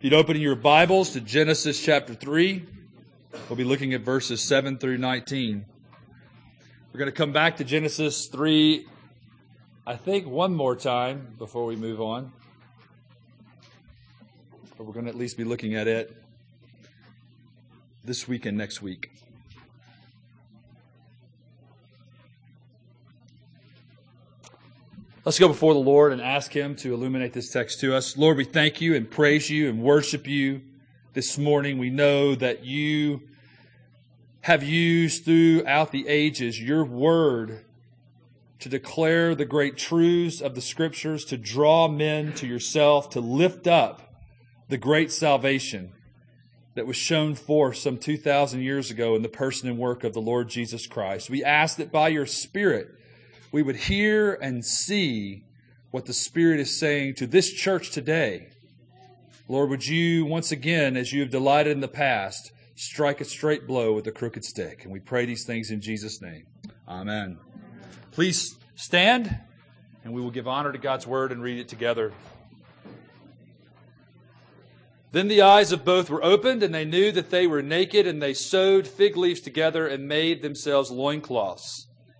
If you'd open your Bibles to Genesis chapter 3, we'll be looking at verses 7 through 19. We're going to come back to Genesis 3, I think, one more time before we move on. But we're going to at least be looking at it this week and next week. Let's go before the Lord and ask Him to illuminate this text to us. Lord, we thank you and praise you and worship you this morning. We know that you have used throughout the ages your word to declare the great truths of the scriptures, to draw men to yourself, to lift up the great salvation that was shown forth some 2,000 years ago in the person and work of the Lord Jesus Christ. We ask that by your Spirit, we would hear and see what the Spirit is saying to this church today. Lord, would you once again, as you have delighted in the past, strike a straight blow with a crooked stick? And we pray these things in Jesus' name. Amen. Please stand, and we will give honor to God's word and read it together. Then the eyes of both were opened, and they knew that they were naked, and they sewed fig leaves together and made themselves loincloths.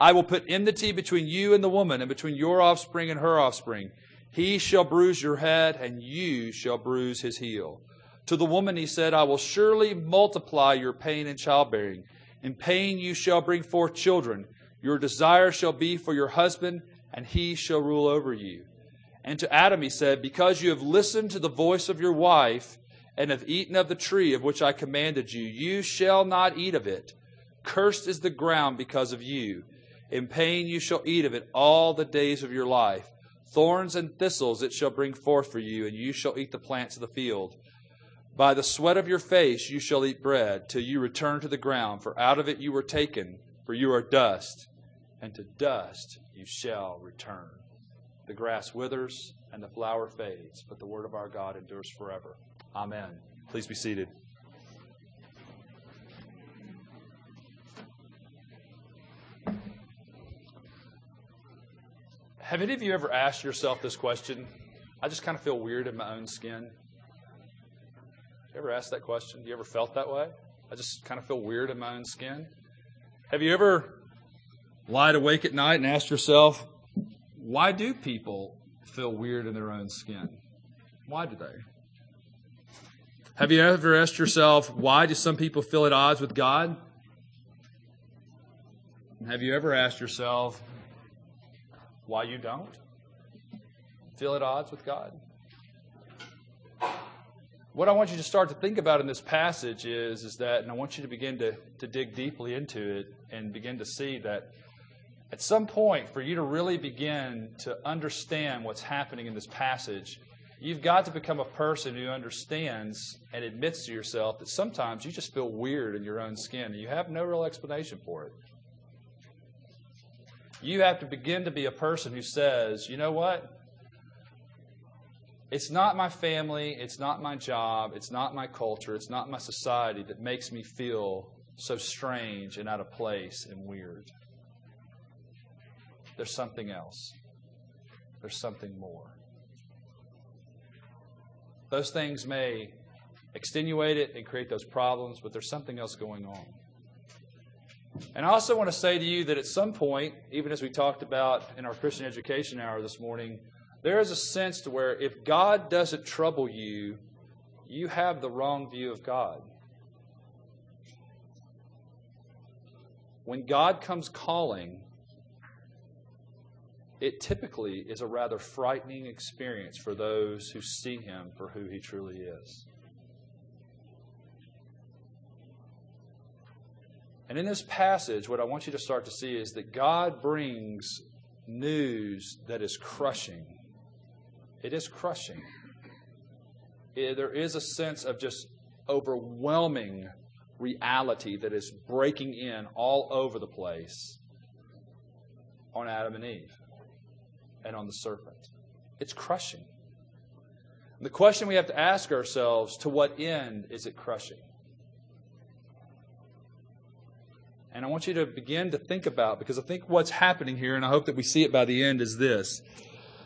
I will put enmity between you and the woman, and between your offspring and her offspring. He shall bruise your head, and you shall bruise his heel. To the woman he said, I will surely multiply your pain in childbearing. In pain you shall bring forth children. Your desire shall be for your husband, and he shall rule over you. And to Adam he said, Because you have listened to the voice of your wife, and have eaten of the tree of which I commanded you, you shall not eat of it. Cursed is the ground because of you. In pain you shall eat of it all the days of your life. Thorns and thistles it shall bring forth for you, and you shall eat the plants of the field. By the sweat of your face you shall eat bread, till you return to the ground, for out of it you were taken, for you are dust, and to dust you shall return. The grass withers and the flower fades, but the word of our God endures forever. Amen. Please be seated. Have any of you ever asked yourself this question? I just kind of feel weird in my own skin. You ever asked that question? You ever felt that way? I just kind of feel weird in my own skin. Have you ever lied awake at night and asked yourself, why do people feel weird in their own skin? Why do they? Have you ever asked yourself, why do some people feel at odds with God? Have you ever asked yourself, why you don't? Feel at odds with God? What I want you to start to think about in this passage is, is that, and I want you to begin to, to dig deeply into it and begin to see that at some point, for you to really begin to understand what's happening in this passage, you've got to become a person who understands and admits to yourself that sometimes you just feel weird in your own skin and you have no real explanation for it. You have to begin to be a person who says, you know what? It's not my family, it's not my job, it's not my culture, it's not my society that makes me feel so strange and out of place and weird. There's something else. There's something more. Those things may extenuate it and create those problems, but there's something else going on. And I also want to say to you that at some point, even as we talked about in our Christian education hour this morning, there is a sense to where if God doesn't trouble you, you have the wrong view of God. when God comes calling, it typically is a rather frightening experience for those who see him for who he truly is. And in this passage, what I want you to start to see is that God brings news that is crushing. It is crushing. It, there is a sense of just overwhelming reality that is breaking in all over the place on Adam and Eve and on the serpent. It's crushing. The question we have to ask ourselves to what end is it crushing? And I want you to begin to think about, because I think what's happening here, and I hope that we see it by the end, is this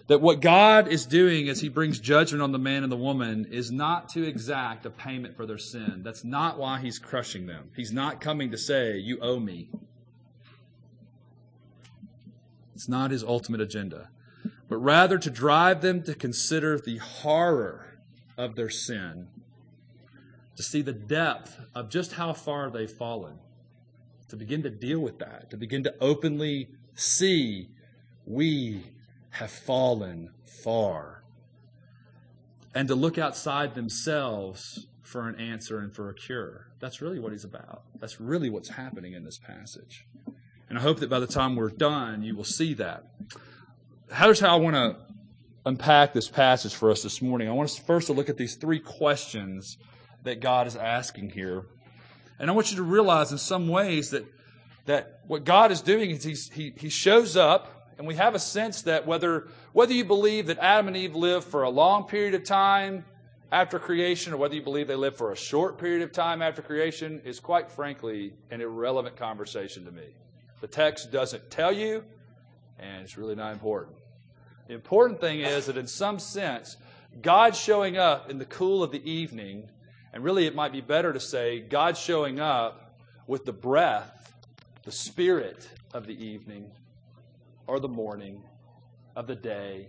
that what God is doing as He brings judgment on the man and the woman is not to exact a payment for their sin. That's not why He's crushing them. He's not coming to say, You owe me. It's not His ultimate agenda, but rather to drive them to consider the horror of their sin, to see the depth of just how far they've fallen to begin to deal with that, to begin to openly see we have fallen far, and to look outside themselves for an answer and for a cure. That's really what he's about. That's really what's happening in this passage. And I hope that by the time we're done, you will see that. Here's how I want to unpack this passage for us this morning. I want us first to look at these three questions that God is asking here and I want you to realize in some ways that, that what God is doing is he's, he, he shows up, and we have a sense that whether, whether you believe that Adam and Eve lived for a long period of time after creation or whether you believe they lived for a short period of time after creation is quite frankly an irrelevant conversation to me. The text doesn't tell you, and it's really not important. The important thing is that in some sense, God showing up in the cool of the evening and really, it might be better to say God showing up with the breath, the spirit of the evening or the morning of the day.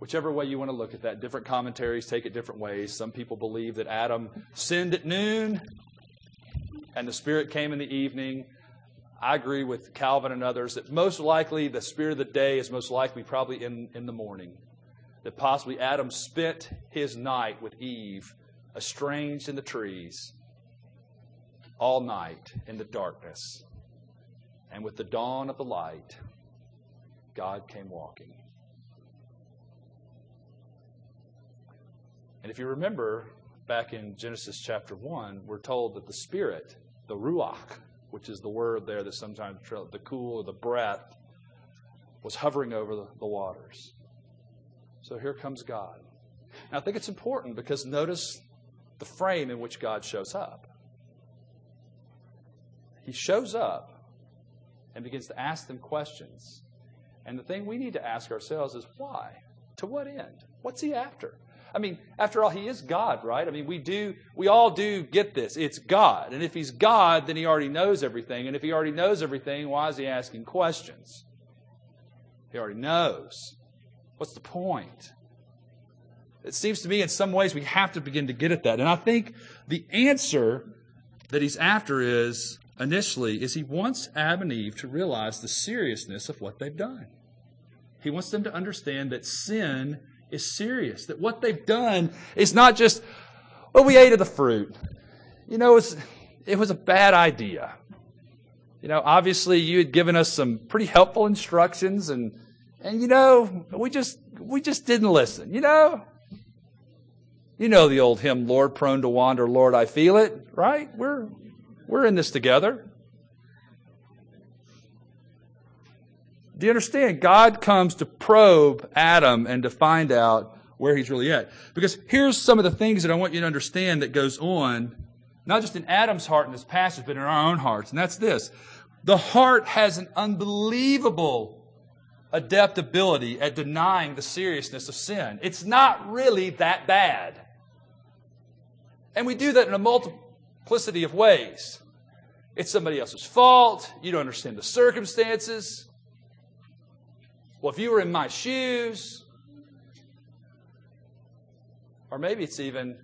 Whichever way you want to look at that, different commentaries take it different ways. Some people believe that Adam sinned at noon and the Spirit came in the evening. I agree with Calvin and others that most likely the Spirit of the day is most likely probably in, in the morning. That possibly Adam spent his night with Eve estranged in the trees all night in the darkness. And with the dawn of the light, God came walking. And if you remember back in Genesis chapter 1, we're told that the Spirit, the Ruach, which is the word there that sometimes the cool or the breath, was hovering over the, waters. So here comes God. Now I think it's important because notice the frame in which God shows up. He shows up and begins to ask them questions. And the thing we need to ask ourselves is why? To what end? What's he after? I mean, after all, he is God, right? I mean, we do, we all do get this. It's God. And if he's God, then he already knows everything. And if he already knows everything, why is he asking questions? He already knows. What's the point? It seems to me in some ways we have to begin to get at that. And I think the answer that he's after is initially is he wants Adam and Eve to realize the seriousness of what they've done. He wants them to understand that sin is serious, that what they've done is not just, well, we ate of the fruit. You know, it was, it was a bad idea. You know, obviously you had given us some pretty helpful instructions and and you know, we just we just didn't listen. You know, you know the old hymn, Lord, prone to wander, Lord, I feel it, right? We're, we're in this together. Do you understand? God comes to probe Adam and to find out where he's really at. Because here's some of the things that I want you to understand that goes on, not just in Adam's heart in this passage, but in our own hearts. And that's this. The heart has an unbelievable adaptability at denying the seriousness of sin. It's not really that bad. And we do that in a multiplicity of ways. It's somebody else's fault. You don't understand the circumstances. Well, if you were in my shoes, or maybe it's even,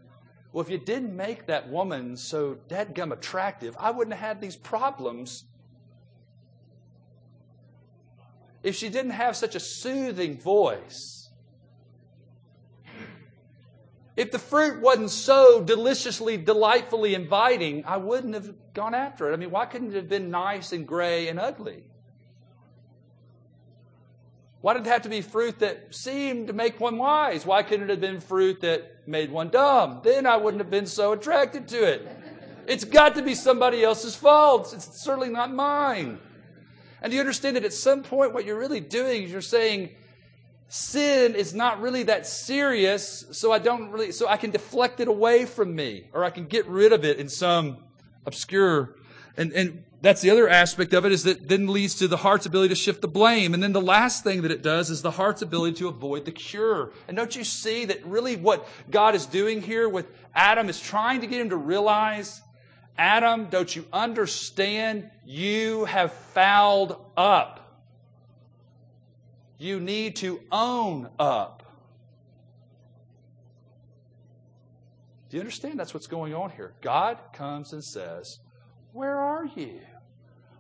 well, if you didn't make that woman so dadgum attractive, I wouldn't have had these problems. If she didn't have such a soothing voice, if the fruit wasn't so deliciously, delightfully inviting, I wouldn't have gone after it. I mean, why couldn't it have been nice and gray and ugly? Why did it have to be fruit that seemed to make one wise? Why couldn't it have been fruit that made one dumb? Then I wouldn't have been so attracted to it. It's got to be somebody else's fault. It's certainly not mine. And do you understand that at some point, what you're really doing is you're saying, sin is not really that serious, so I don't really, so I can deflect it away from me, or I can get rid of it in some obscure, and, and that's the other aspect of it is that then leads to the heart's ability to shift the blame. And then the last thing that it does is the heart's ability to avoid the cure. And don't you see that really what God is doing here with Adam is trying to get him to realize, Adam, don't you understand? You have fouled up. You need to own up. Do you understand that's what's going on here? God comes and says, Where are you?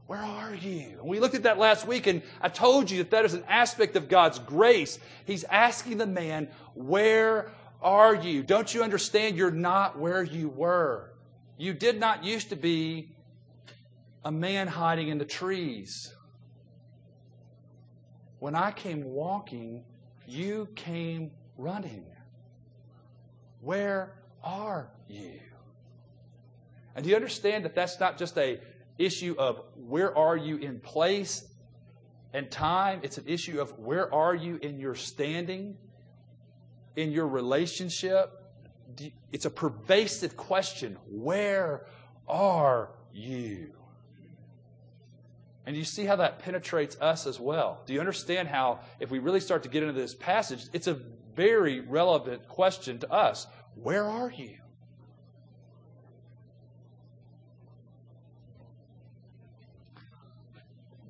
Where are you? And we looked at that last week, and I told you that that is an aspect of God's grace. He's asking the man, Where are you? Don't you understand you're not where you were? You did not used to be a man hiding in the trees. When I came walking, you came running. Where are you? And do you understand that that's not just a issue of where are you in place and time. It's an issue of where are you in your standing, in your relationship. It's a pervasive question. Where are you? And you see how that penetrates us as well. Do you understand how, if we really start to get into this passage, it's a very relevant question to us. Where are you?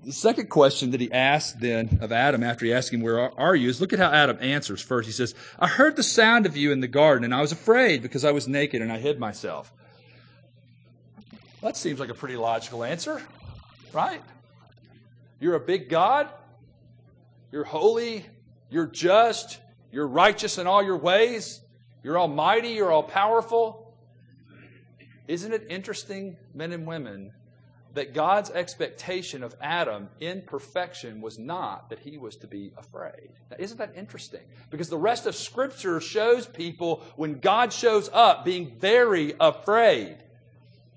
the second question that he asked then of Adam after he asked him, Where are you? is look at how Adam answers first. He says, I heard the sound of you in the garden, and I was afraid because I was naked and I hid myself. That seems like a pretty logical answer, right? You're a big God. You're holy. You're just. You're righteous in all your ways. You're almighty. You're all powerful. Isn't it interesting, men and women, that God's expectation of Adam in perfection was not that he was to be afraid. Now, isn't that interesting? Because the rest of Scripture shows people when God shows up being very afraid.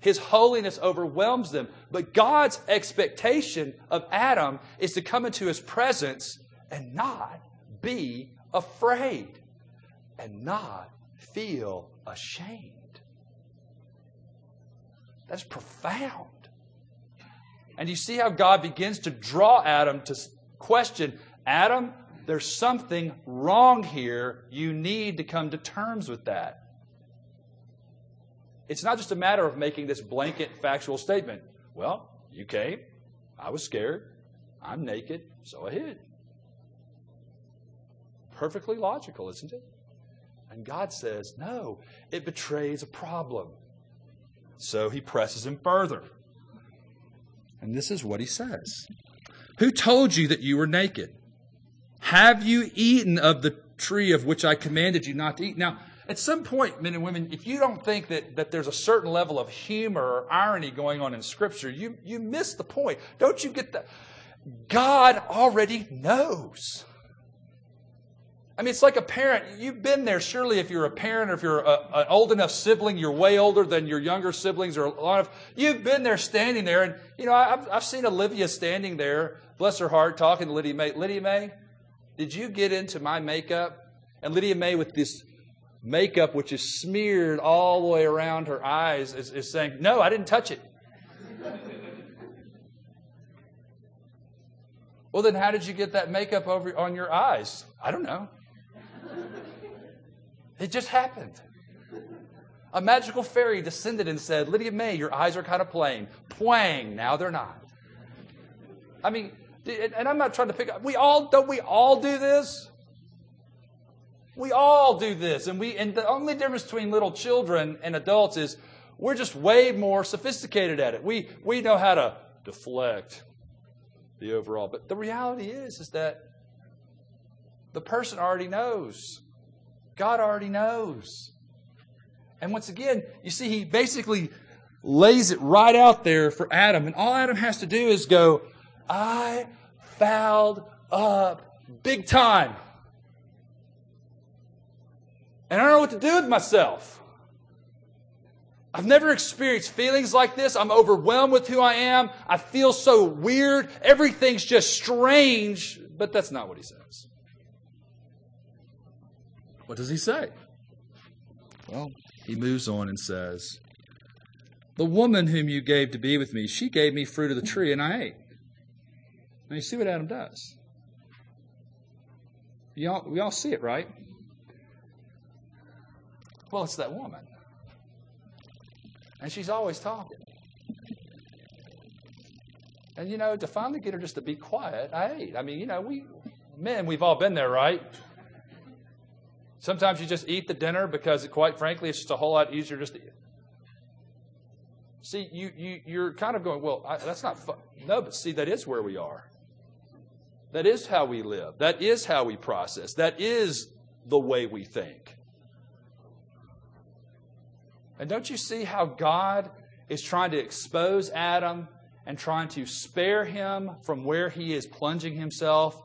His holiness overwhelms them. But God's expectation of Adam is to come into his presence and not be afraid and not feel ashamed. That's profound. And you see how God begins to draw Adam to question Adam, there's something wrong here. You need to come to terms with that. It's not just a matter of making this blanket factual statement. Well, you came, I was scared, I'm naked, so I hid. Perfectly logical, isn't it? And God says, no, it betrays a problem. So he presses him further. And this is what he says Who told you that you were naked? Have you eaten of the tree of which I commanded you not to eat? Now, at some point, men and women, if you don't think that, that there's a certain level of humor or irony going on in Scripture, you, you miss the point. Don't you get that? God already knows. I mean, it's like a parent. You've been there, surely, if you're a parent or if you're a, an old enough sibling, you're way older than your younger siblings or a lot of. You've been there standing there. And, you know, I've, I've seen Olivia standing there, bless her heart, talking to Lydia May. Lydia May, did you get into my makeup? And Lydia May, with this makeup which is smeared all the way around her eyes, is, is saying, No, I didn't touch it. well, then how did you get that makeup over on your eyes? I don't know. It just happened. A magical fairy descended and said, Lydia May, your eyes are kind of plain. Pwang, now they're not. I mean, and I'm not trying to pick up, we all, don't we all do this? We all do this. And we, and the only difference between little children and adults is we're just way more sophisticated at it. We, we know how to deflect. the overall. But the reality is, is that the person already knows. God already knows. And once again, you see, he basically lays it right out there for Adam. And all Adam has to do is go, I fouled up big time. And I don't know what to do with myself. I've never experienced feelings like this. I'm overwhelmed with who I am. I feel so weird. Everything's just strange. But that's not what he says. What does he say? Well, he moves on and says, The woman whom you gave to be with me, she gave me fruit of the tree, and I ate. Now you see what Adam does. Y'all, we all see it, right? Well, it's that woman. And she's always talking. And you know, to finally get her just to be quiet, I ate. I mean, you know, we men, we've all been there, right? Sometimes you just eat the dinner because, quite frankly, it's just a whole lot easier just to eat. See, you, you, you're kind of going, well, I, that's not fun. No, but see, that is where we are. That is how we live. That is how we process. That is the way we think. And don't you see how God is trying to expose Adam and trying to spare him from where he is plunging himself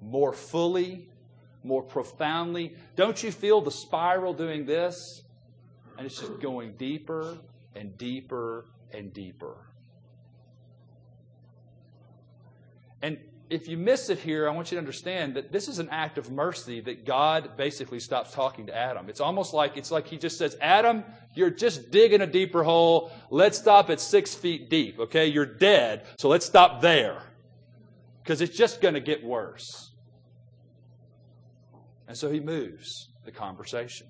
more fully, more profoundly? Don't you feel the spiral doing this? And it's just going deeper and deeper and deeper. And if you miss it here, I want you to understand that this is an act of mercy that God basically stops talking to Adam. It's almost like it's like he just says, Adam, you're just digging a deeper hole. Let's stop at six feet deep. Okay, you're dead, so let's stop there. Because it's just going to get worse. And so he moves the conversation.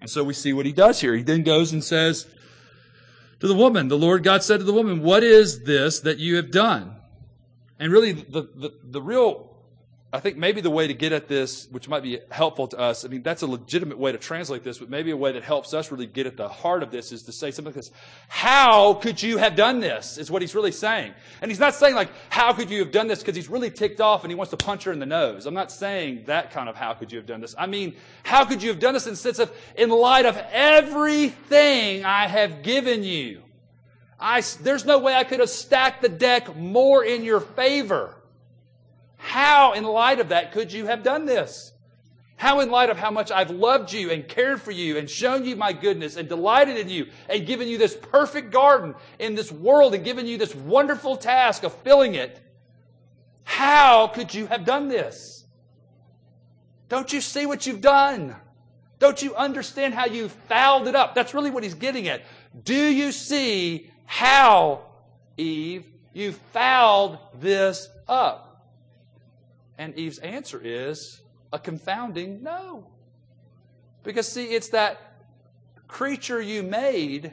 And so we see what he does here. He then goes and says to the woman, the Lord God said to the woman, What is this that you have done? And really, the, the, the real, I think maybe the way to get at this, which might be helpful to us, I mean, that's a legitimate way to translate this, but maybe a way that helps us really get at the heart of this is to say something like this How could you have done this? Is what he's really saying. And he's not saying, like, how could you have done this? Because he's really ticked off and he wants to punch her in the nose. I'm not saying that kind of how could you have done this. I mean, how could you have done this in the sense of, in light of everything I have given you? I, there's no way I could have stacked the deck more in your favor. How, in light of that, could you have done this? How, in light of how much I've loved you and cared for you and shown you my goodness and delighted in you and given you this perfect garden in this world and given you this wonderful task of filling it, how could you have done this? Don't you see what you've done? Don't you understand how you fouled it up? That's really what he's getting at. Do you see how, Eve, you fouled this up? And Eve's answer is a confounding no. Because, see, it's that creature you made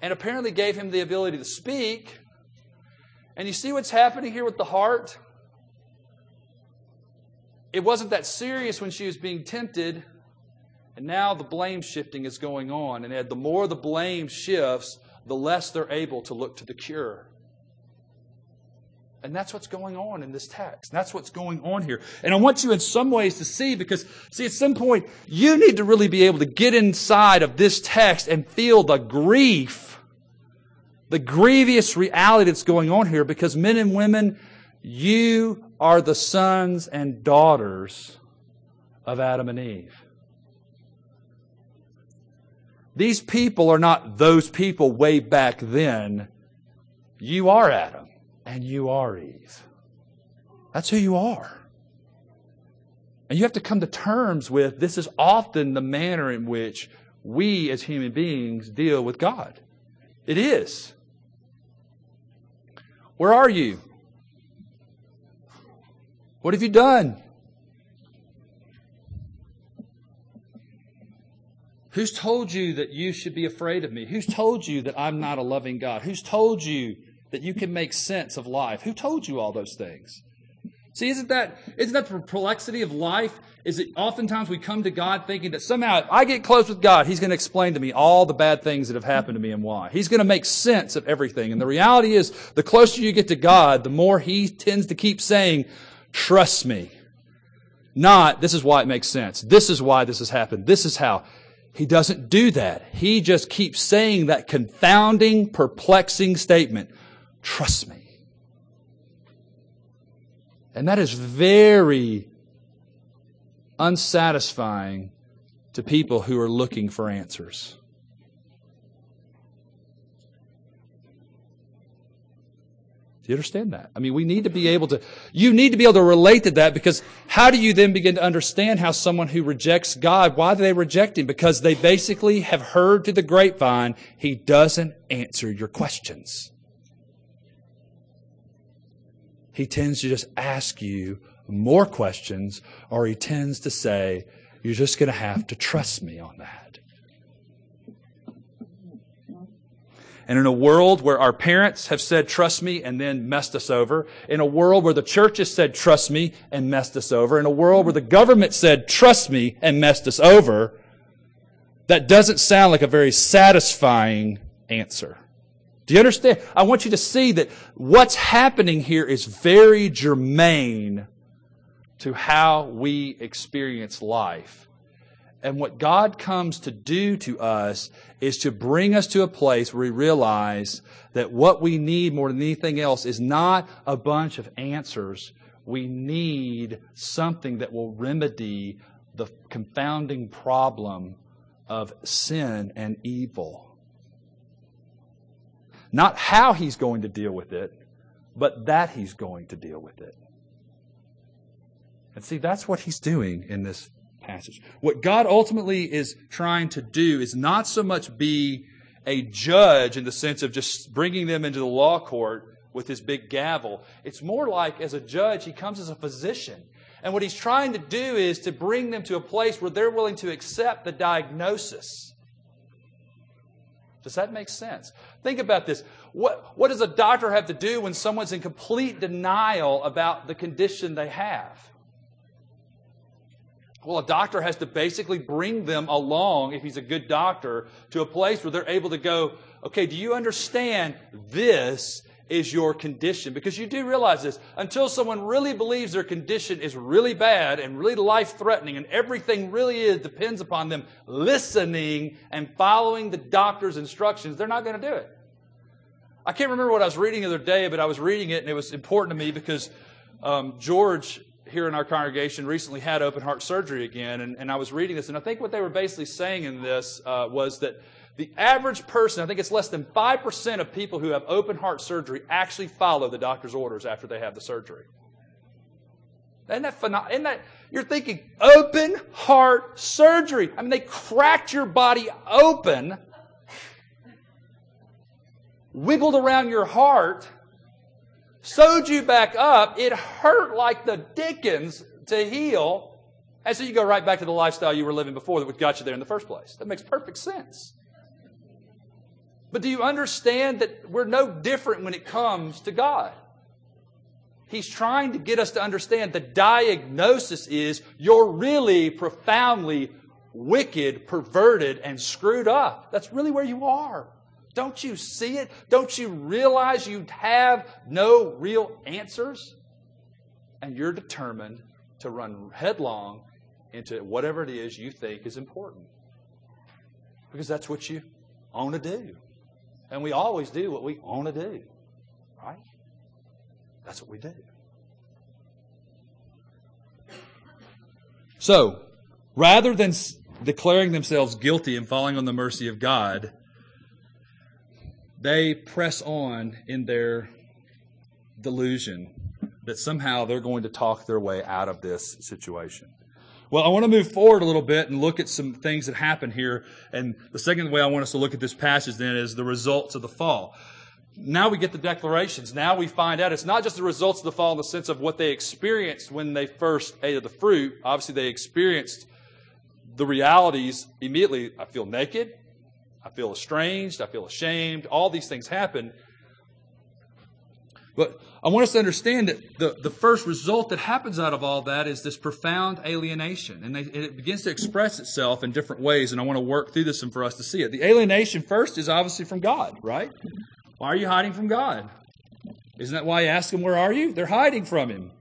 and apparently gave him the ability to speak. And you see what's happening here with the heart? It wasn't that serious when she was being tempted and now the blame shifting is going on. And the more the blame shifts, the less they're able to look to the cure. And that's what's going on in this text. That's what's going on here. And I want you in some ways to see because, see, at some point, you need to really be able to get inside of this text and feel the grief, the grievous reality that's going on here because men and women, you are the sons and daughters of Adam and Eve. These people are not those people way back then. You are Adam and you are Eve. That's who you are. And you have to come to terms with this is often the manner in which we as human beings deal with God. It is. Where are you? What have you done? Who's told you that you should be afraid of me? Who's told you that I'm not a loving God? Who's told you that you can make sense of life? Who told you all those things? See, isn't that, isn't that the perplexity of life? Is that oftentimes we come to God thinking that somehow if I get close with God, He's going to explain to me all the bad things that have happened to me and why. He's going to make sense of everything. And the reality is, the closer you get to God, the more He tends to keep saying, trust me. Not, this is why it makes sense. This is why this has happened. This is how. He doesn't do that. He just keeps saying that confounding, perplexing statement. Trust me. And that is very unsatisfying to people who are looking for answers. You understand that? I mean, we need to be able to, you need to be able to relate to that because how do you then begin to understand how someone who rejects God, why do they reject Him? Because they basically have heard through the grapevine, He doesn't answer your questions he tends to just ask you more questions, or he tends to say, You're just going to have to trust me on that. And in a world where our parents have said, trust me, and then messed us over, in a world where the church has said, trust me, and messed us over, in a world where the government said, trust me, and messed us over, that doesn't sound like a very satisfying answer. Do you understand? I want you to see that what's happening here is very germane to how we experience life. And what God comes to do to us is to bring us to a place where we realize that what we need more than anything else is not a bunch of answers. We need something that will remedy the confounding problem of sin and evil. Not how he's going to deal with it, but that he's going to deal with it. And see, that's what he's doing in this passage. What God ultimately is trying to do is not so much be a judge in the sense of just bringing them into the law court with his big gavel. It's more like as a judge, he comes as a physician. And what he's trying to do is to bring them to a place where they're willing to accept the diagnosis does that make sense? Think about this. What, what does a doctor have to do when someone's in complete denial about the condition they have? Well, a doctor has to basically bring them along, if he's a good doctor, to a place where they're able to go, okay, do you understand this is your condition. Because you do realize this. Until someone really believes their condition is really bad and really life threatening and everything really is depends upon them listening and following the doctor's instructions, they're not going to do it. I can't remember what I was reading the other day, but I was reading it and it was important to me because um, George here in our congregation recently had open heart surgery again, and, and, I was reading this, and I think what they were basically saying in this uh, was that the average person, I think it's less than 5% of people who have open heart surgery actually follow the doctor's orders after they have the surgery. Isn't that phenomenal? Isn't that, you're thinking open heart surgery. I mean, they cracked your body open, wiggled around your heart, sewed you back up. It hurt like the dickens to heal. And so you go right back to the lifestyle you were living before that got you there in the first place. That makes perfect sense. But do you understand that we're no different when it comes to God? He's trying to get us to understand the diagnosis is you're really profoundly wicked, perverted, and screwed up. That's really where you are. Don't you see it? Don't you realize you have no real answers? And you're determined to run headlong into whatever it is you think is important. Because that's what you want to do. And we always do what we want to do. Right? That's what we do. So, rather than declaring themselves guilty and falling on the mercy of God, they press on in their delusion that somehow they're going to talk their way out of this situation. Well, I want to move forward a little bit and look at some things that happen here. And the second way I want us to look at this passage then is the results of the fall. Now we get the declarations. Now we find out it's not just the results of the fall in the sense of what they experienced when they first ate of the fruit. Obviously, they experienced the realities immediately. I feel naked. I feel estranged. I feel ashamed. All these things happen. But I want us to understand that the, the first result that happens out of all that is this profound alienation. And, they, and it begins to express itself in different ways. And I want to work through this and for us to see it. The alienation first is obviously from God, right? Why are you hiding from God? Isn't that why you ask them, Where are you? They're hiding from Him.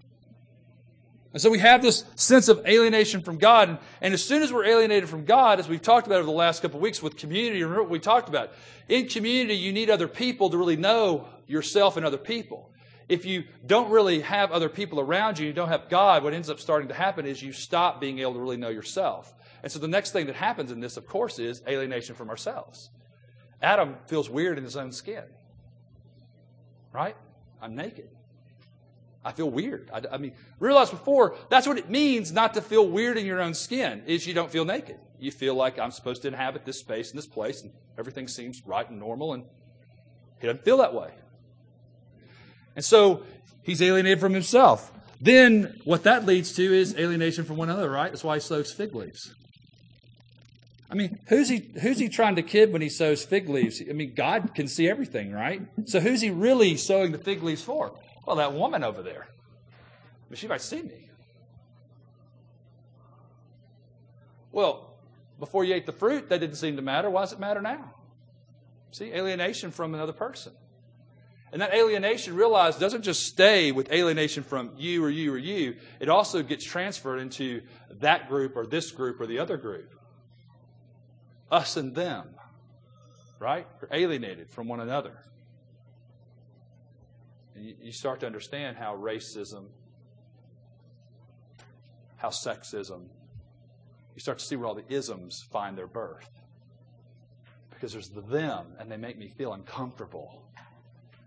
And so we have this sense of alienation from God. And, and, as soon as we're alienated from God, as we've talked about over the last couple of weeks with community, remember what we talked about? In community, you need other people to really know yourself and other people. If you don't really have other people around you, you don't have God, what ends up starting to happen is you stop being able to really know yourself. And so the next thing that happens in this, of course, is alienation from ourselves. Adam feels weird in his own skin. Right? I'm naked. I feel weird. I, I, mean, realize before, that's what it means not to feel weird in your own skin, is you don't feel naked. You feel like I'm supposed to inhabit this space and this place, and everything seems right and normal, and he doesn't feel that way. And so he's alienated from himself. Then what that leads to is alienation from one another, right? That's why he sews fig leaves. I mean, who's he who's he trying to kid when he sews fig leaves? I mean, God can see everything, right? So who's he really sewing the fig leaves for? Well, that woman over there. She might see me. Well, before you ate the fruit, that didn't seem to matter. Why does it matter now? See, alienation from another person. And that alienation, realize, doesn't just stay with alienation from you or you or you. It also gets transferred into that group or this group or the other group. Us and them. Right? We're alienated from one another. You start to understand how racism, how sexism, you start to see where all the isms find their birth. Because there's the them, and they make me feel uncomfortable.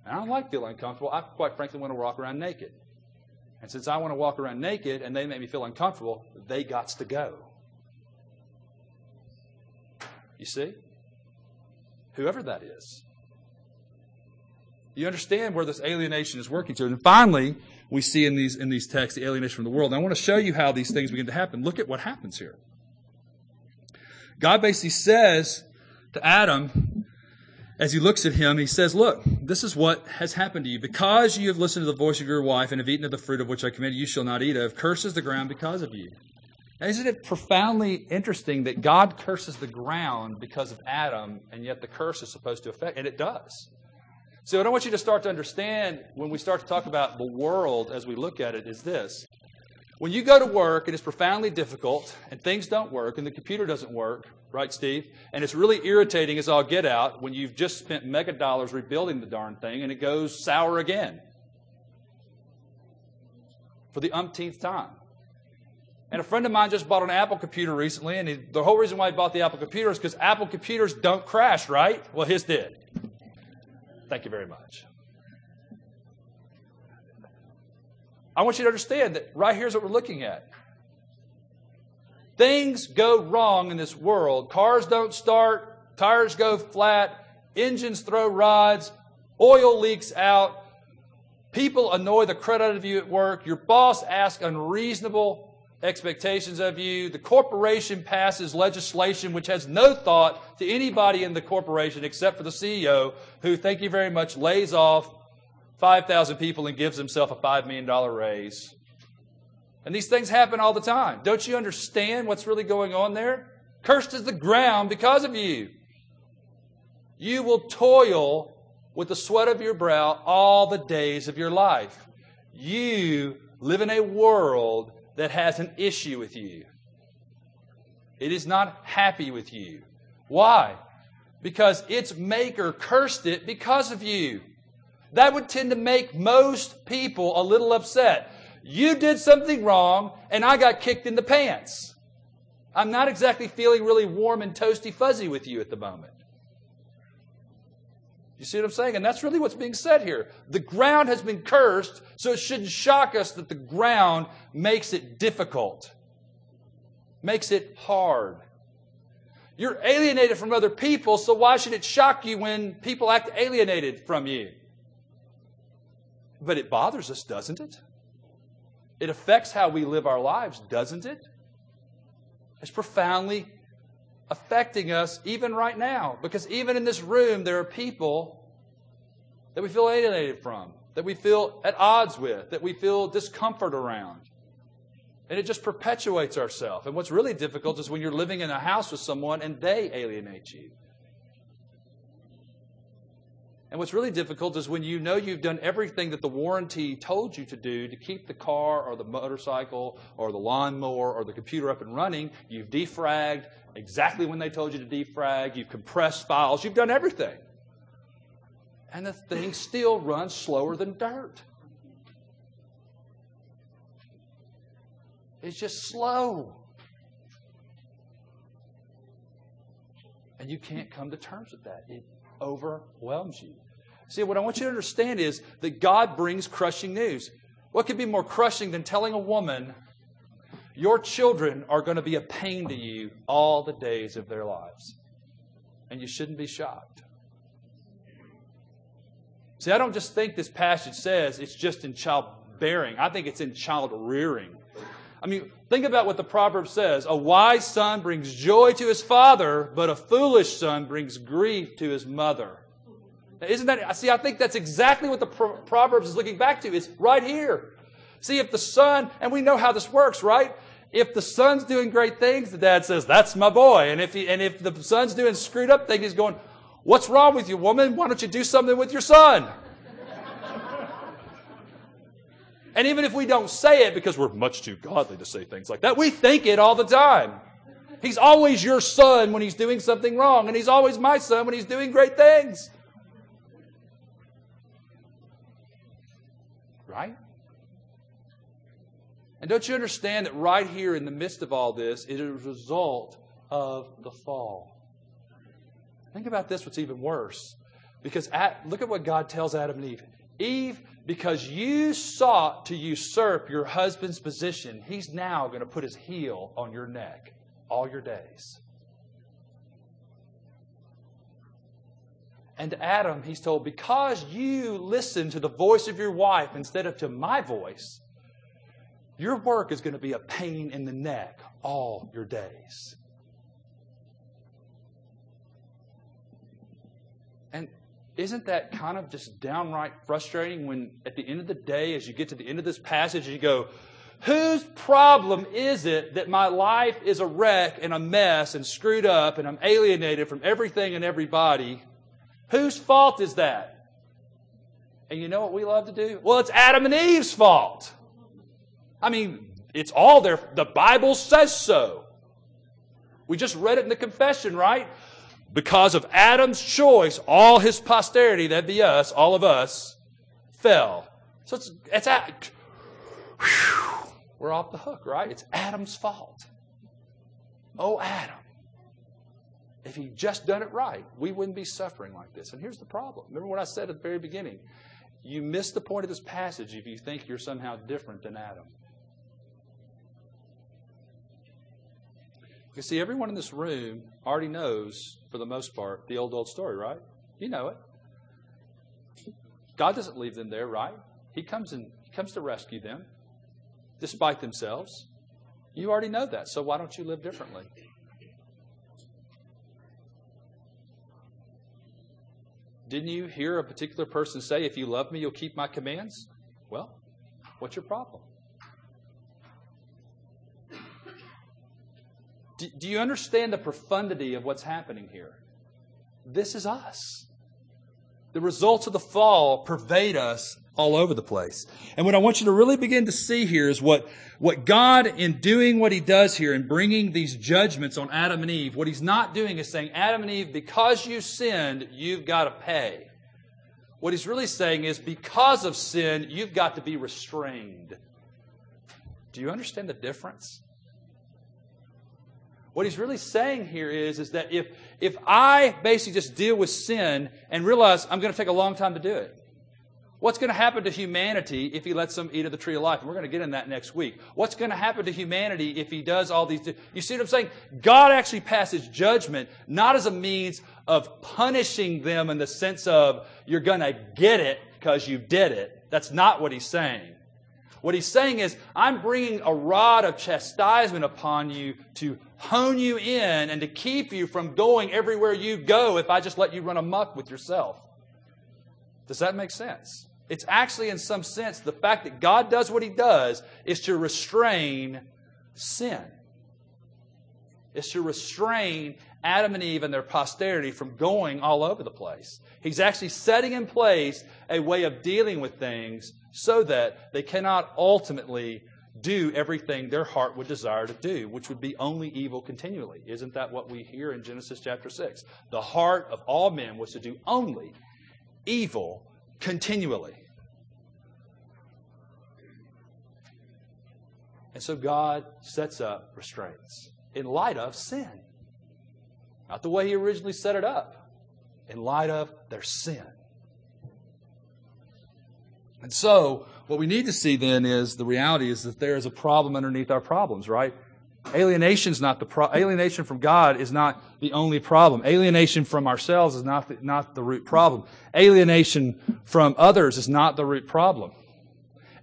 And I don't like feeling uncomfortable. I quite frankly want to walk around naked. And since I want to walk around naked and they make me feel uncomfortable, they got to go. You see? Whoever that is. You understand where this alienation is working to. And finally, we see in these, in these texts the alienation from the world. And I want to show you how these things begin to happen. Look at what happens here. God basically says to Adam, as he looks at him, he says, Look, this is what has happened to you. Because you have listened to the voice of your wife and have eaten of the fruit of which I commanded you shall not eat of, curses the ground because of you. Now, isn't it profoundly interesting that God curses the ground because of Adam, and yet the curse is supposed to affect, and it does. So, what I want you to start to understand when we start to talk about the world as we look at it is this. When you go to work and it's profoundly difficult and things don't work and the computer doesn't work, right, Steve? And it's really irritating as all get out when you've just spent mega dollars rebuilding the darn thing and it goes sour again for the umpteenth time. And a friend of mine just bought an Apple computer recently, and he, the whole reason why he bought the Apple computer is because Apple computers don't crash, right? Well, his did. Thank you very much. I want you to understand that right here's what we're looking at. Things go wrong in this world. Cars don't start, tires go flat, engines throw rods, oil leaks out, people annoy the crud out of you at work, your boss asks unreasonable expectations of you, the corporation passes legislation which has no thought to anybody in the corporation except for the CEO, who, thank you very much, lays off 5,000 people and gives himself a $5 million raise. And these things happen all the time. Don't you understand what's really going on there? Cursed is the ground because of you. You will toil with the sweat of your brow all the days of your life. You live in a world that has an issue with you. It is not happy with you. Why? Because its maker cursed it because of you. That would tend to make most people a little upset. You did something wrong, and I got kicked in the pants. I'm not exactly feeling really warm and toasty fuzzy with you at the moment. You see what I'm saying? And that's really what's being said here. The ground has been cursed, so it shouldn't shock us that the ground makes it difficult, makes it hard. You're alienated from other people, so why should it shock you when people act alienated from you? But it bothers us, doesn't it? It affects how we live our lives, doesn't it? It's profoundly affecting us even right now. Because even in this room, there are people that we feel alienated from. that we feel at odds with, that we feel discomfort around. And it just perpetuates ourselves. And what's really difficult is when you're living in a house with someone and they alienate you. And what's really difficult is when you know you've done everything that the warranty told you to do to keep the car or the motorcycle or the lawnmower or the computer up and running. You've defragged exactly when they told you to defrag. You've compressed files. You've done everything. And the thing still runs slower than dirt. It's just slow. And you can't come to terms with that. It overwhelms you. See, what I want you to understand is that God brings crushing news. What could be more crushing than telling a woman, your children are going to be a pain to you all the days of their lives? And you shouldn't be shocked. See, I don't just think this passage says it's just in childbearing, I think it's in child rearing. I mean, think about what the proverb says. A wise son brings joy to his father, but a foolish son brings grief to his mother. Now, isn't that, see, I think that's exactly what the Proverbs is looking back to. It's right here. See, if the son, and we know how this works, right? If the son's doing great things, the dad says, that's my boy. And if he, and if the son's doing screwed up things, he's going, what's wrong with you, woman? Why don't you do something with your son? And even if we don't say it because we're much too godly to say things like that, we think it all the time. He's always your son when he's doing something wrong, and he's always my son when he's doing great things. Right? And don't you understand that right here in the midst of all this is a result of the fall? Think about this, what's even worse. Because at, look at what God tells Adam and Eve. Eve, because you sought to usurp your husband's position, he's now going to put his heel on your neck all your days. And Adam, he's told, because you listened to the voice of your wife instead of to my voice, your work is going to be a pain in the neck all your days. Isn't that kind of just downright frustrating when at the end of the day, as you get to the end of this passage, you go, Whose problem is it that my life is a wreck and a mess and screwed up and I'm alienated from everything and everybody? Whose fault is that? And you know what we love to do? Well, it's Adam and Eve's fault. I mean, it's all there. The Bible says so. We just read it in the confession, right? Because of Adam's choice, all his posterity, that'd be us, all of us, fell. So it's, it's at, whew, we're off the hook, right? It's Adam's fault. Oh, Adam. If he'd just done it right, we wouldn't be suffering like this. And here's the problem. Remember what I said at the very beginning? You miss the point of this passage if you think you're somehow different than Adam. You see, everyone in this room already knows, for the most part, the old, old story, right? You know it. God doesn't leave them there, right? He comes and he comes to rescue them, despite themselves. You already know that, so why don't you live differently? Didn't you hear a particular person say, If you love me, you'll keep my commands? Well, what's your problem? Do, do you understand the profundity of what's happening here? This is us. The results of the fall pervade us all over the place. And what I want you to really begin to see here is what, what God, in doing what He does here and bringing these judgments on Adam and Eve, what He's not doing is saying, Adam and Eve, because you sinned, you've got to pay. What He's really saying is, because of sin, you've got to be restrained. Do you understand the difference? What he's really saying here is, is that if, if I basically just deal with sin and realize I'm going to take a long time to do it, what's going to happen to humanity if he lets them eat of the tree of life? And we're going to get in that next week. What's going to happen to humanity if he does all these? You see what I'm saying? God actually passes judgment not as a means of punishing them in the sense of you're going to get it because you did it. That's not what he's saying. What he's saying is, I'm bringing a rod of chastisement upon you to hone you in and to keep you from going everywhere you go if I just let you run amuck with yourself. Does that make sense? It's actually, in some sense, the fact that God does what He does is to restrain sin. It's to restrain Adam and Eve and their posterity from going all over the place. He's actually setting in place a way of dealing with things so that they cannot ultimately do everything their heart would desire to do, which would be only evil continually. Isn't that what we hear in Genesis chapter 6? The heart of all men was to do only evil continually. And so God sets up restraints in light of sin. Not the way He originally set it up, in light of their sin. And so, what we need to see then is the reality is that there is a problem underneath our problems, right? Alienation is not the pro- alienation from God is not the only problem. Alienation from ourselves is not the, not the root problem. Alienation from others is not the root problem.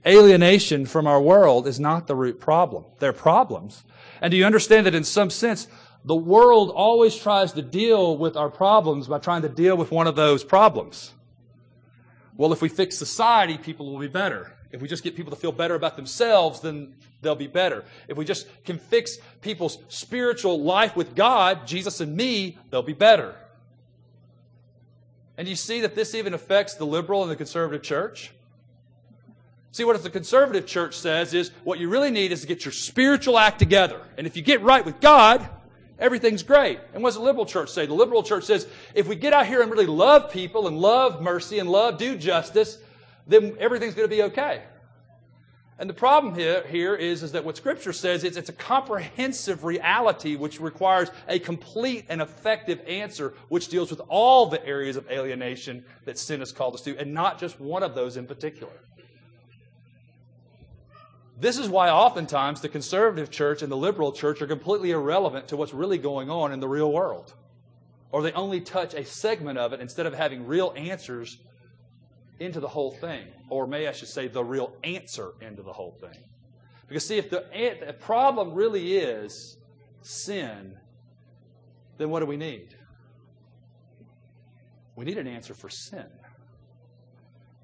Alienation from our world is not the root problem. They're problems. And do you understand that in some sense, the world always tries to deal with our problems by trying to deal with one of those problems? Well, if we fix society, people will be better. If we just get people to feel better about themselves, then they'll be better. If we just can fix people's spiritual life with God, Jesus and me, they'll be better. And you see that this even affects the liberal and the conservative church? See, what the conservative church says is what you really need is to get your spiritual act together. And if you get right with God, everything's great. And what does the liberal church say? The liberal church says if we get out here and really love people and love mercy and love do justice, then everything's going to be okay. And the problem here, here is, is that what Scripture says is it's a comprehensive reality which requires a complete and effective answer which deals with all the areas of alienation that sin has called us to, and not just one of those in particular. This is why oftentimes the conservative church and the liberal church are completely irrelevant to what's really going on in the real world. Or they only touch a segment of it instead of having real answers into the whole thing. Or may I should say, the real answer into the whole thing. Because, see, if the, the problem really is sin, then what do we need? We need an answer for sin.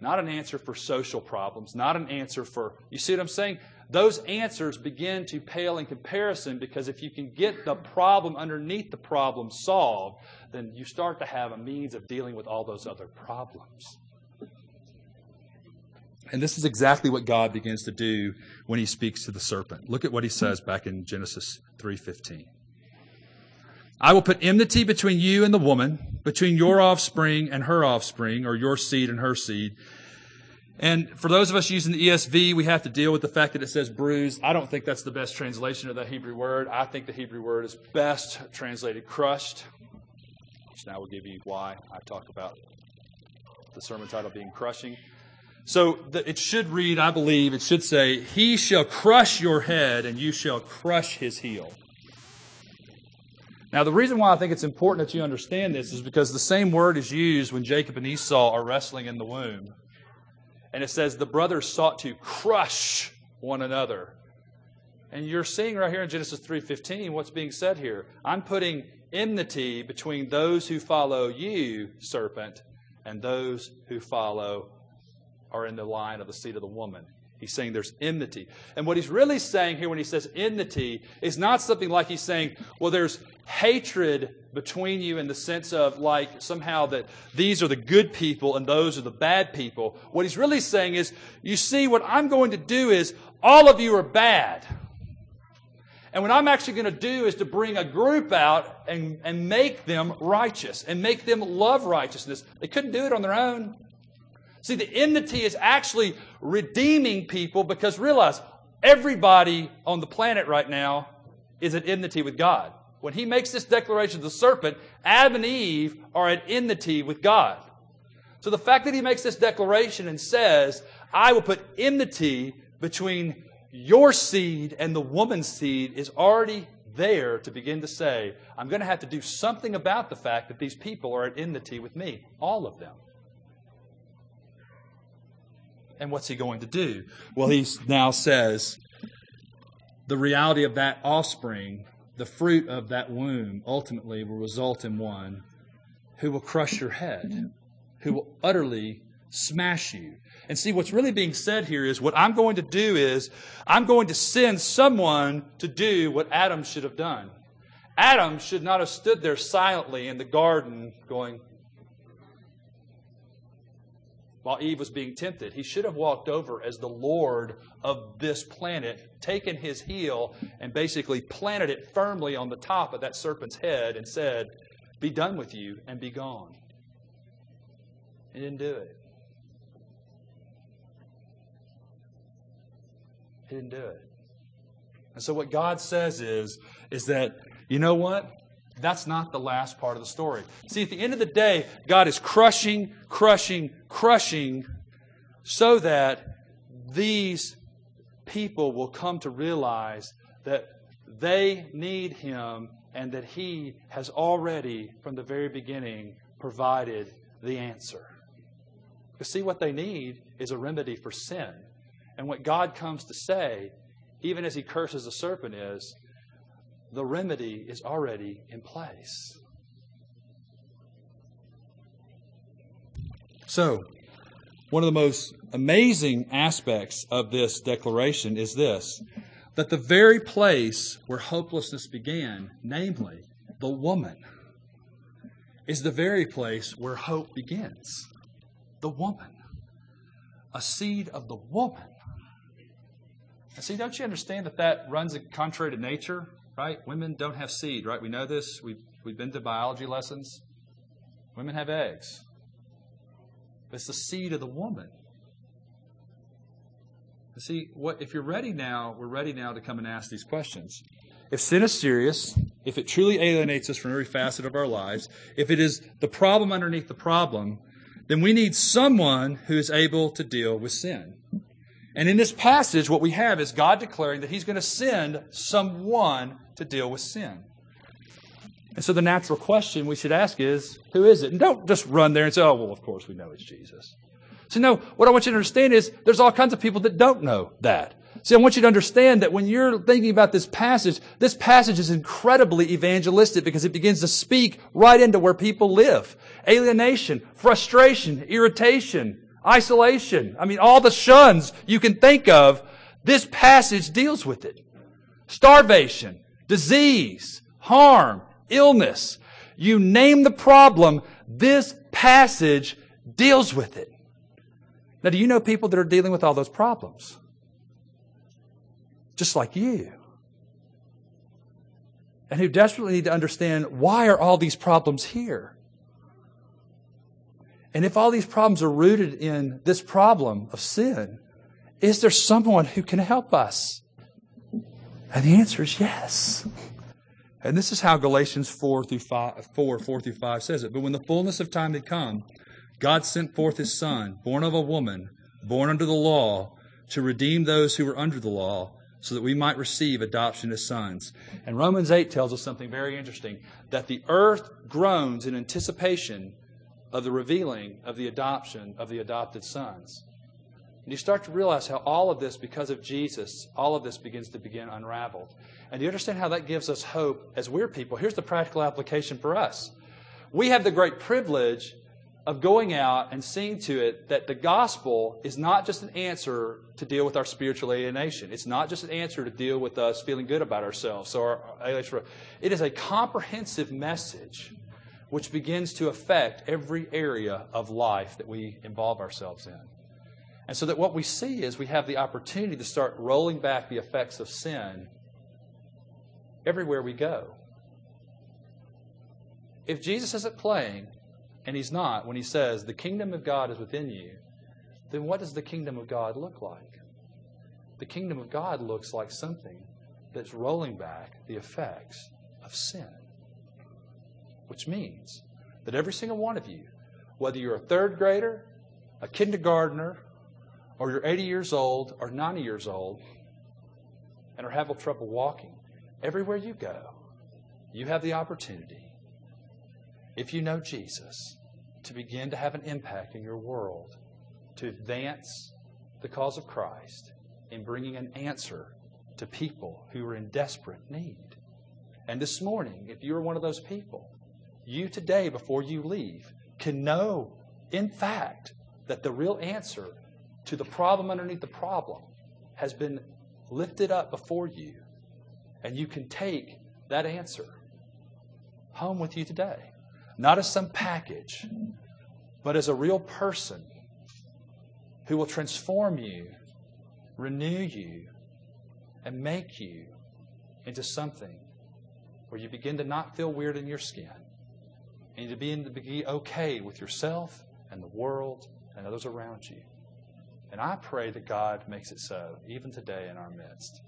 Not an answer for social problems, not an answer for, you see what I'm saying? Those answers begin to pale in comparison because if you can get the problem underneath the problem solved, then you start to have a means of dealing with all those other problems. And this is exactly what God begins to do when he speaks to the serpent. Look at what he says back in Genesis 3:15. I will put enmity between you and the woman, between your offspring and her offspring, or your seed and her seed. And for those of us using the ESV, we have to deal with the fact that it says bruised. I don't think that's the best translation of the Hebrew word. I think the Hebrew word is best translated crushed, which now will give you why I talk about the sermon title being crushing. So it should read, I believe, it should say, He shall crush your head and you shall crush his heel. Now, the reason why I think it's important that you understand this is because the same word is used when Jacob and Esau are wrestling in the womb. And it says the brothers sought to crush one another. And you're seeing right here in Genesis 3:15 what's being said here. I'm putting enmity between those who follow you, serpent, and those who follow are in the line of the seed of the woman. He's saying there's enmity. And what he's really saying here when he says enmity is not something like he's saying, well, there's hatred between you in the sense of like somehow that these are the good people and those are the bad people. What he's really saying is, you see, what I'm going to do is all of you are bad. And what I'm actually going to do is to bring a group out and, and make them righteous and make them love righteousness. They couldn't do it on their own. See, the enmity is actually redeeming people because realize everybody on the planet right now is at enmity with God. When he makes this declaration to the serpent, Adam and Eve are at enmity with God. So the fact that he makes this declaration and says, I will put enmity between your seed and the woman's seed is already there to begin to say, I'm going to have to do something about the fact that these people are at enmity with me, all of them. And what's he going to do? Well, he now says the reality of that offspring, the fruit of that womb, ultimately will result in one who will crush your head, who will utterly smash you. And see, what's really being said here is what I'm going to do is I'm going to send someone to do what Adam should have done. Adam should not have stood there silently in the garden going, while Eve was being tempted. He should have walked over as the Lord of this planet, taken his heel, and basically planted it firmly on the top of that serpent's head and said, Be done with you and be gone. He didn't do it. He didn't do it. And so what God says is, is that, you know what? That's not the last part of the story. See, at the end of the day, God is crushing, crushing, crushing so that these people will come to realize that they need Him and that He has already, from the very beginning, provided the answer. Because, see, what they need is a remedy for sin. And what God comes to say, even as He curses the serpent, is the remedy is already in place. So, one of the most amazing aspects of this declaration is this that the very place where hopelessness began, namely the woman, is the very place where hope begins. The woman. A seed of the woman. And see, don't you understand that that runs contrary to nature? Right? Women don't have seed, right? We know this. We've, we've been to biology lessons. Women have eggs. It's the seed of the woman. See, what if you're ready now, we're ready now to come and ask these questions. If sin is serious, if it truly alienates us from every facet of our lives, if it is the problem underneath the problem, then we need someone who is able to deal with sin. And in this passage, what we have is God declaring that He's going to send someone to deal with sin. And so the natural question we should ask is, who is it? And don't just run there and say, oh, well, of course we know it's Jesus. So, no, what I want you to understand is there's all kinds of people that don't know that. See, I want you to understand that when you're thinking about this passage, this passage is incredibly evangelistic because it begins to speak right into where people live. Alienation, frustration, irritation, isolation. I mean, all the shuns you can think of, this passage deals with it. Starvation, disease, harm, illness. You name the problem, this passage deals with it. Now, do you know people that are dealing with all those problems? Just like you. And who desperately need to understand why are all these problems here? And if all these problems are rooted in this problem of sin, is there someone who can help us? And the answer is yes. And this is how Galatians 4 through 5, 4, 4 through 5 says it. But when the fullness of time had come, God sent forth his son, born of a woman, born under the law, to redeem those who were under the law, so that we might receive adoption as sons. And Romans 8 tells us something very interesting that the earth groans in anticipation of the revealing of the adoption of the adopted sons. And you start to realize how all of this, because of Jesus, all of this begins to begin unraveled. And you understand how that gives us hope as we're people. Here's the practical application for us. We have the great privilege of going out and seeing to it that the gospel is not just an answer to deal with our spiritual alienation. It's not just an answer to deal with us feeling good about ourselves. So our, it is a comprehensive message which begins to affect every area of life that we involve ourselves in. And so that what we see is we have the opportunity to start rolling back the effects of sin everywhere we go. If Jesus isn't playing, and he's not, when he says, the kingdom of God is within you, then what does the kingdom of God look like? The kingdom of God looks like something that's rolling back the effects of sin. Which means that every single one of you, whether you're a third grader, a kindergartner, or you're 80 years old or 90 years old and are having trouble walking, everywhere you go, you have the opportunity, if you know Jesus, to begin to have an impact in your world, to advance the cause of Christ in bringing an answer to people who are in desperate need. And this morning, if you're one of those people, you today, before you leave, can know, in fact, that the real answer to the problem underneath the problem has been lifted up before you, and you can take that answer home with you today. Not as some package, but as a real person who will transform you, renew you, and make you into something where you begin to not feel weird in your skin you begin to be okay with yourself and the world and others around you. And I pray that God makes it so, even today in our midst.